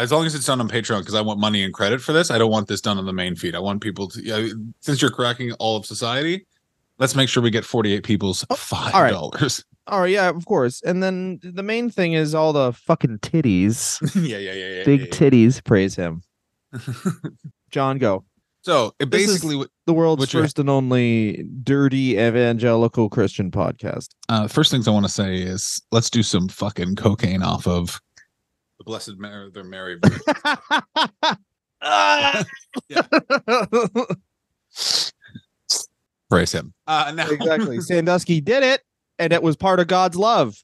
as long as it's done on Patreon, because I want money and credit for this. I don't want this done on the main feed. I want people to, yeah, since you're cracking all of society, let's make sure we get 48 people's five right. dollars. Oh yeah, of course. And then the main thing is all the fucking titties, yeah, yeah, yeah, yeah. big yeah, titties. Praise him, John. Go. So it This is- basically, The world's first and only dirty evangelical Christian podcast. uh, first things I want to say is let's do some fucking cocaine off of the Blessed Mary, the Mary. Virgin. Praise him. Uh, now, exactly. Sandusky did it, and it was part of God's love.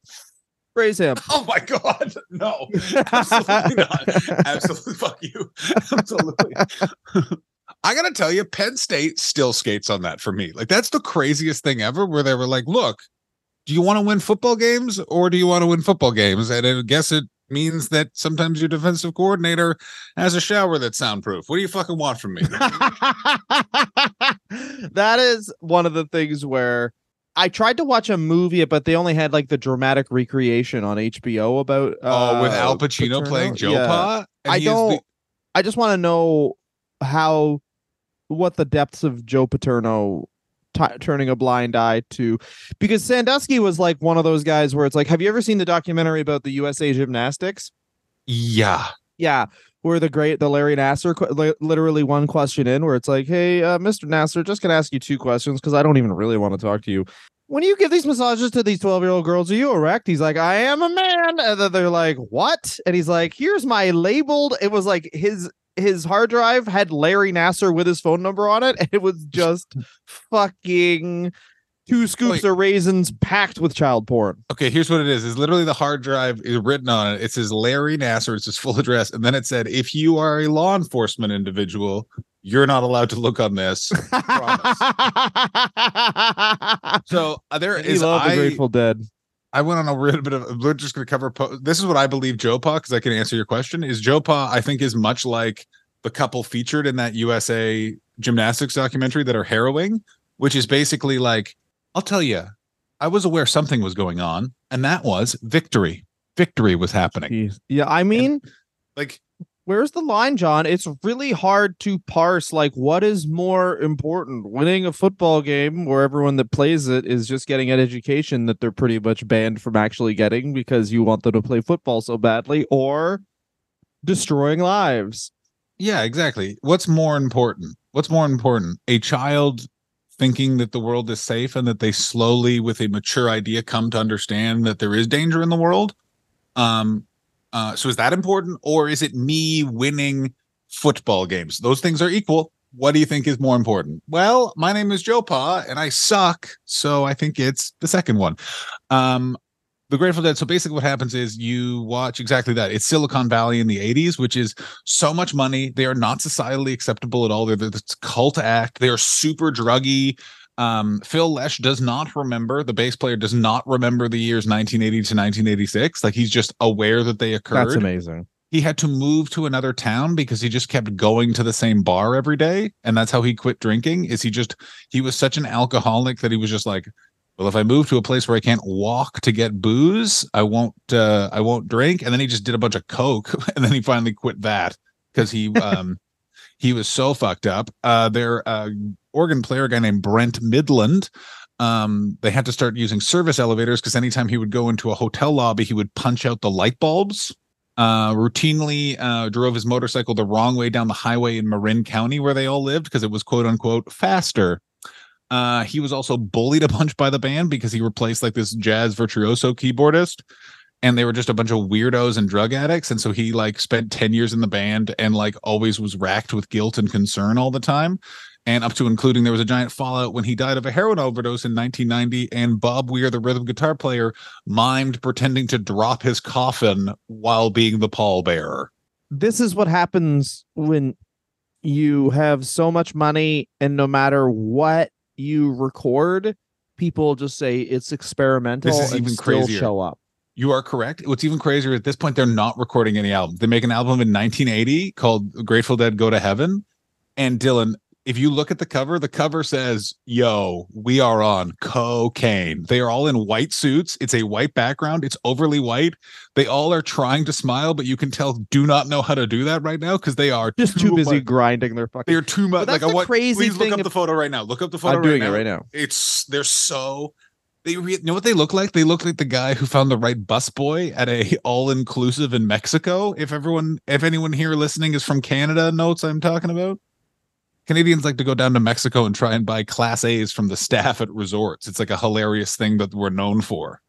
Praise him. Oh my god, no, absolutely not. Absolutely, fuck you. Absolutely. I gotta tell you, Penn State still skates on that for me. Like that's the craziest thing ever. Where they were like, "Look, do you want to win football games or do you want to win football games?" And I guess it means that sometimes your defensive coordinator has a shower that's soundproof. What do you fucking want from me? that is one of the things where I tried to watch a movie, but they only had like the dramatic recreation on HBO about. oh, with uh, Al Pacino Paterno. playing Joe Yeah. Pa. I is the- don't. I just want to know how, what the depths of Joe Paterno t- turning a blind eye to, because Sandusky was like one of those guys where it's like, have you ever seen the documentary about the USA Gymnastics? yeah. Yeah, where the great the Larry Nassar qu- literally one question in where it's like, "Hey, uh, Mr. Nassar, just gonna ask you two questions because I don't even really want to talk to you. When you give these massages to these twelve year old girls, are you erect?" He's like, "I am a man," and then they're like, "What?" And he's like, "Here's my labeled." It was like his his hard drive had Larry Nassar with his phone number on it, and it was just fucking two scoops Wait. of raisins packed with child porn. Okay, here's what it is. Is literally the hard drive is written on it. It says Larry Nassar. It's his full address, and then it said, "If you are a law enforcement individual, you're not allowed to look on this." So uh, there he is. loved the Grateful Dead. I went on a little bit of. We're just going to cover. Po- this is what I believe Joe Pa, because I can answer your question. Is Joe Pa? I think is much like the couple featured in that USA gymnastics documentary that are harrowing, which is basically like, I'll tell you, I was aware something was going on, and that was victory. Victory was happening. Jeez. Yeah, I mean, Like where's the line, John? It's really hard to parse like what is more important, winning a football game where everyone that plays it is just getting an education that they're pretty much banned from actually getting because you want them to play football so badly, or destroying lives. Yeah, exactly. What's more important? What's more important? A child thinking that the world is safe and that they slowly, with a mature idea, come to understand that there is danger in the world. Um, uh, so is that important, or is it me winning football games? Those things are equal. What do you think is more important? Well, my name is Joe Pa, and I suck, so I think it's the second one. Um, the Grateful Dead. So basically, what happens is you watch exactly that. It's Silicon Valley in the '80s, which is so much money. They are not societally acceptable at all. They're this cult act. They are super druggy. Um, Phil Lesh does not remember. The bass player does not remember the years 1980 to 1986. Like he's just aware that they occurred That's amazing. he had to move to another town because he just kept going to the same bar every day and that's how he quit drinking is he just he was such an alcoholic that he was just like well if i move to a place where i can't walk to get booze i won't uh i won't drink and then he just did a bunch of coke and then he finally quit that because he um he was so fucked up uh their uh organ player a guy named brent Mydland um they had to start using service elevators because anytime he would go into a hotel lobby he would punch out the light bulbs. Uh routinely uh drove his motorcycle the wrong way down the highway in marin county where they all lived because it was quote unquote faster. Uh he was also bullied a bunch by the band because he replaced like this jazz virtuoso keyboardist and they were just a bunch of weirdos and drug addicts and so he like spent 10 years in the band and like always was racked with guilt and concern all the time and up to including there was a giant fallout when he died of a heroin overdose in 1990 and bob weir the rhythm guitar player mimed pretending to drop his coffin while being the pallbearer This is what happens when you have so much money and no matter what you record, people just say it's experimental This is and even still crazier. show up. You are correct. What's even crazier at this point, they're not recording any album. They make an album in 1980 called Grateful Dead Go to Heaven. And Dylan, if you look at the cover, the cover says, Yo, we are on cocaine. They are all in white suits. It's a white background. It's overly white. They all are trying to smile, but you can tell do not know how to do that right now because they are Just too busy much- grinding their fucking. They're too much. But that's Like I the want. crazy Please look thing up the photo right now. Look up the photo I'm doing right it now. right now. It's they're so. They re- you know what they look like? They look like the guy who found the right busboy at a all inclusive in Mexico. If everyone, if anyone here listening is from Canada, knows what I'm talking about. Canadians like to go down to Mexico and try and buy class A's from the staff at resorts. It's like a hilarious thing that we're known for.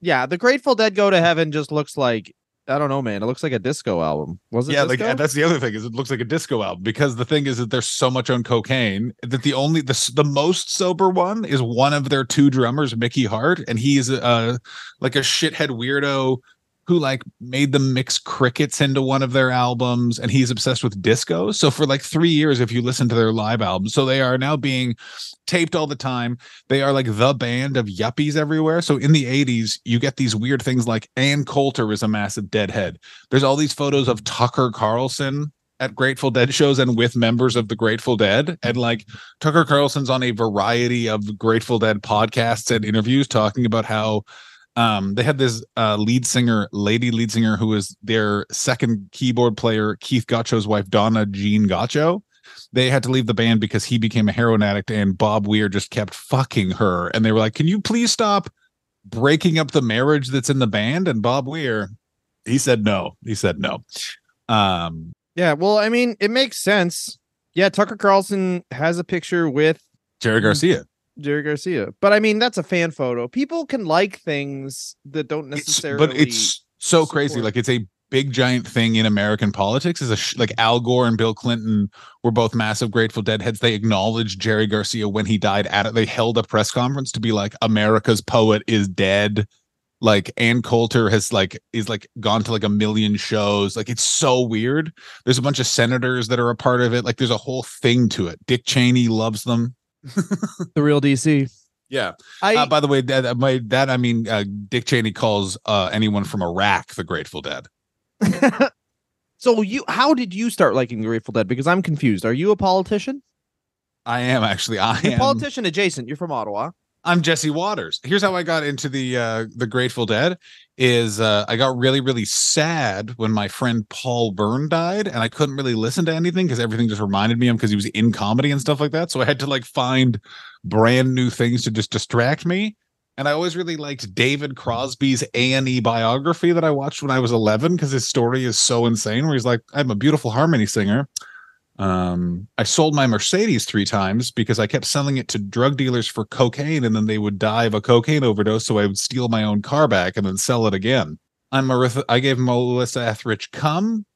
Yeah, the Grateful Dead Go to Heaven just looks like I don't know, man. It looks like a disco album. Was it? yeah, disco? like that's the other thing is it looks like a disco album because the thing is that there's so much on cocaine that the only the the most sober one is one of their two drummers, Mickey Hart, and he's is uh like a shithead weirdo who like made them mix crickets into one of their albums and he's obsessed with disco. So for like 3 years if you listen to their live albums, so they are now being taped all the time. They are like the band of yuppies everywhere. So in the 80s, you get these weird things like Ann Coulter is a massive deadhead. There's all these photos of Tucker Carlson at Grateful Dead shows and with members of the Grateful Dead. And like Tucker Carlson's on a variety of Grateful Dead podcasts and interviews talking about how um they had this uh lead singer lady lead singer who was their second keyboard player keith Godchaux's wife donna jean Godchaux. They had to leave the band because he became a heroin addict and bob weir just kept fucking her. And they were like can you please stop breaking up the marriage that's in the band? And bob weir he said no. He said no. Um yeah, well, I mean, it makes sense. Yeah, Tucker Carlson has a picture with jerry garcia Jerry Garcia, but I mean, that's a fan photo. People can like things that don't it's, necessarily. but it's so crazy. like it's a big giant thing in american politics is a sh- like al gore and bill clinton were both massive grateful dead heads they acknowledged jerry garcia when he died at it they held a press conference to be like america's poet is dead. Like Ann Coulter has like is like gone to like a million shows. Like it's so weird. There's a bunch of senators that are a part of it. Like there's a whole thing to it. Dick cheney loves them the real DC. yeah I uh, by the way that my that i mean uh, dick cheney calls uh anyone from iraq the grateful dead so you how did you start liking the Grateful Dead? Because I'm confused. Are you a politician? I am actually. I You're am. politician adjacent. You're from Ottawa. I'm Jesse Watters. Here's how I got into the uh the Grateful Dead is uh I got really really sad when my friend Paul Byrne died and I couldn't really listen to anything because everything just reminded me of him because he was in comedy and stuff like that. So I had to like find brand new things to just distract me. And I always really liked David Crosby's A&E biography that I watched when I was 11 because his story is so insane where he's like I'm a beautiful harmony singer um i sold my mercedes three times because i kept selling it to drug dealers for cocaine and then they would die of a cocaine overdose so i would steal my own car back and then sell it again. I'm Marissa, i gave melissa etheridge cum.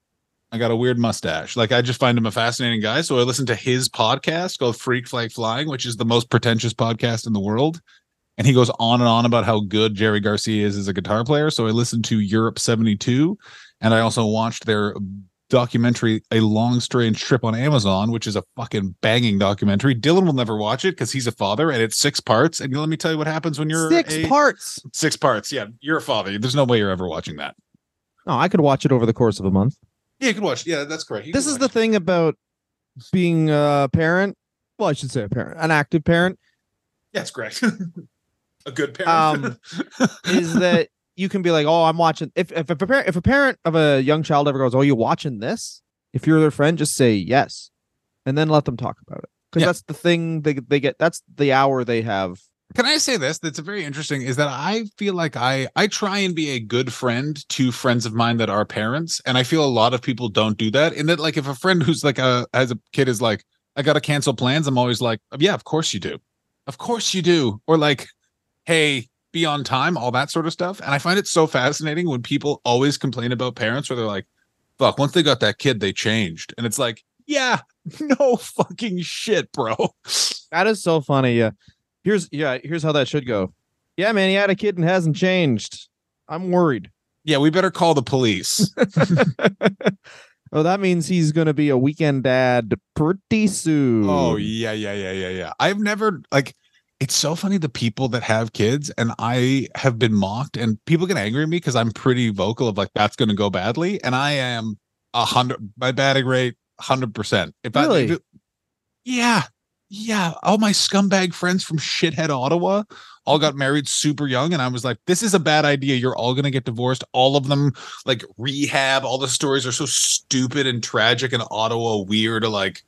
I got a weird mustache. Like i just find him a fascinating guy. So i listened to his podcast called freak flag flying which is the most pretentious podcast in the world. And he goes on and on about how good jerry garcia is as a guitar player. So i listened to europe 72 and i also watched their documentary a long strange trip on amazon which is a fucking banging documentary. Dylan will never watch it because he's a father and it's six parts. And let me tell you what happens when you're Six a- parts. six parts. Yeah you're a father. There's no way you're ever watching that. Oh, I could watch it over the course of a month. yeah you can watch yeah that's correct You This is the watch- thing about being a parent. Well, I should say a parent, an active parent, yeah it's correct a good parent. Um, is that you can be like, oh, I'm watching. If if a parent if a parent of a young child ever goes, oh, you watching this? If you're their friend, just say yes, and then let them talk about it because Yeah. that's the thing they they get. That's the hour they have. Can I say this? That's very interesting. Is that I feel like I I try and be a good friend to friends of mine that are parents, and I feel a lot of people don't do that. In that, like, if a friend who's like a as a kid is like, I got to cancel plans, I'm always like, yeah, of course you do, of course you do, or like, hey, be on time, all that sort of stuff. And I find it so fascinating when people always complain about parents, where they're like, fuck, once they got that kid, they changed, and it's like, yeah, no fucking shit, bro. That is so funny. Yeah. Here's yeah. Here's how that should go. Yeah, man. He had a kid and hasn't changed. I'm worried. Yeah, we better call the police. oh, that means he's gonna be a weekend dad pretty soon. Oh yeah, yeah, yeah, yeah, yeah. I've never like it's so funny the people that have kids and I have been mocked and people get angry at me because I'm pretty vocal of like that's gonna go badly. And I am a hundred my batting rate hundred percent. If I Really? it- Yeah. Yeah. All my scumbag friends from shithead Ottawa all got married super young. And I was like, this is a bad idea. You're all going to get divorced. All of them like rehab. All the stories are so stupid and tragic and Ottawa weird. Like,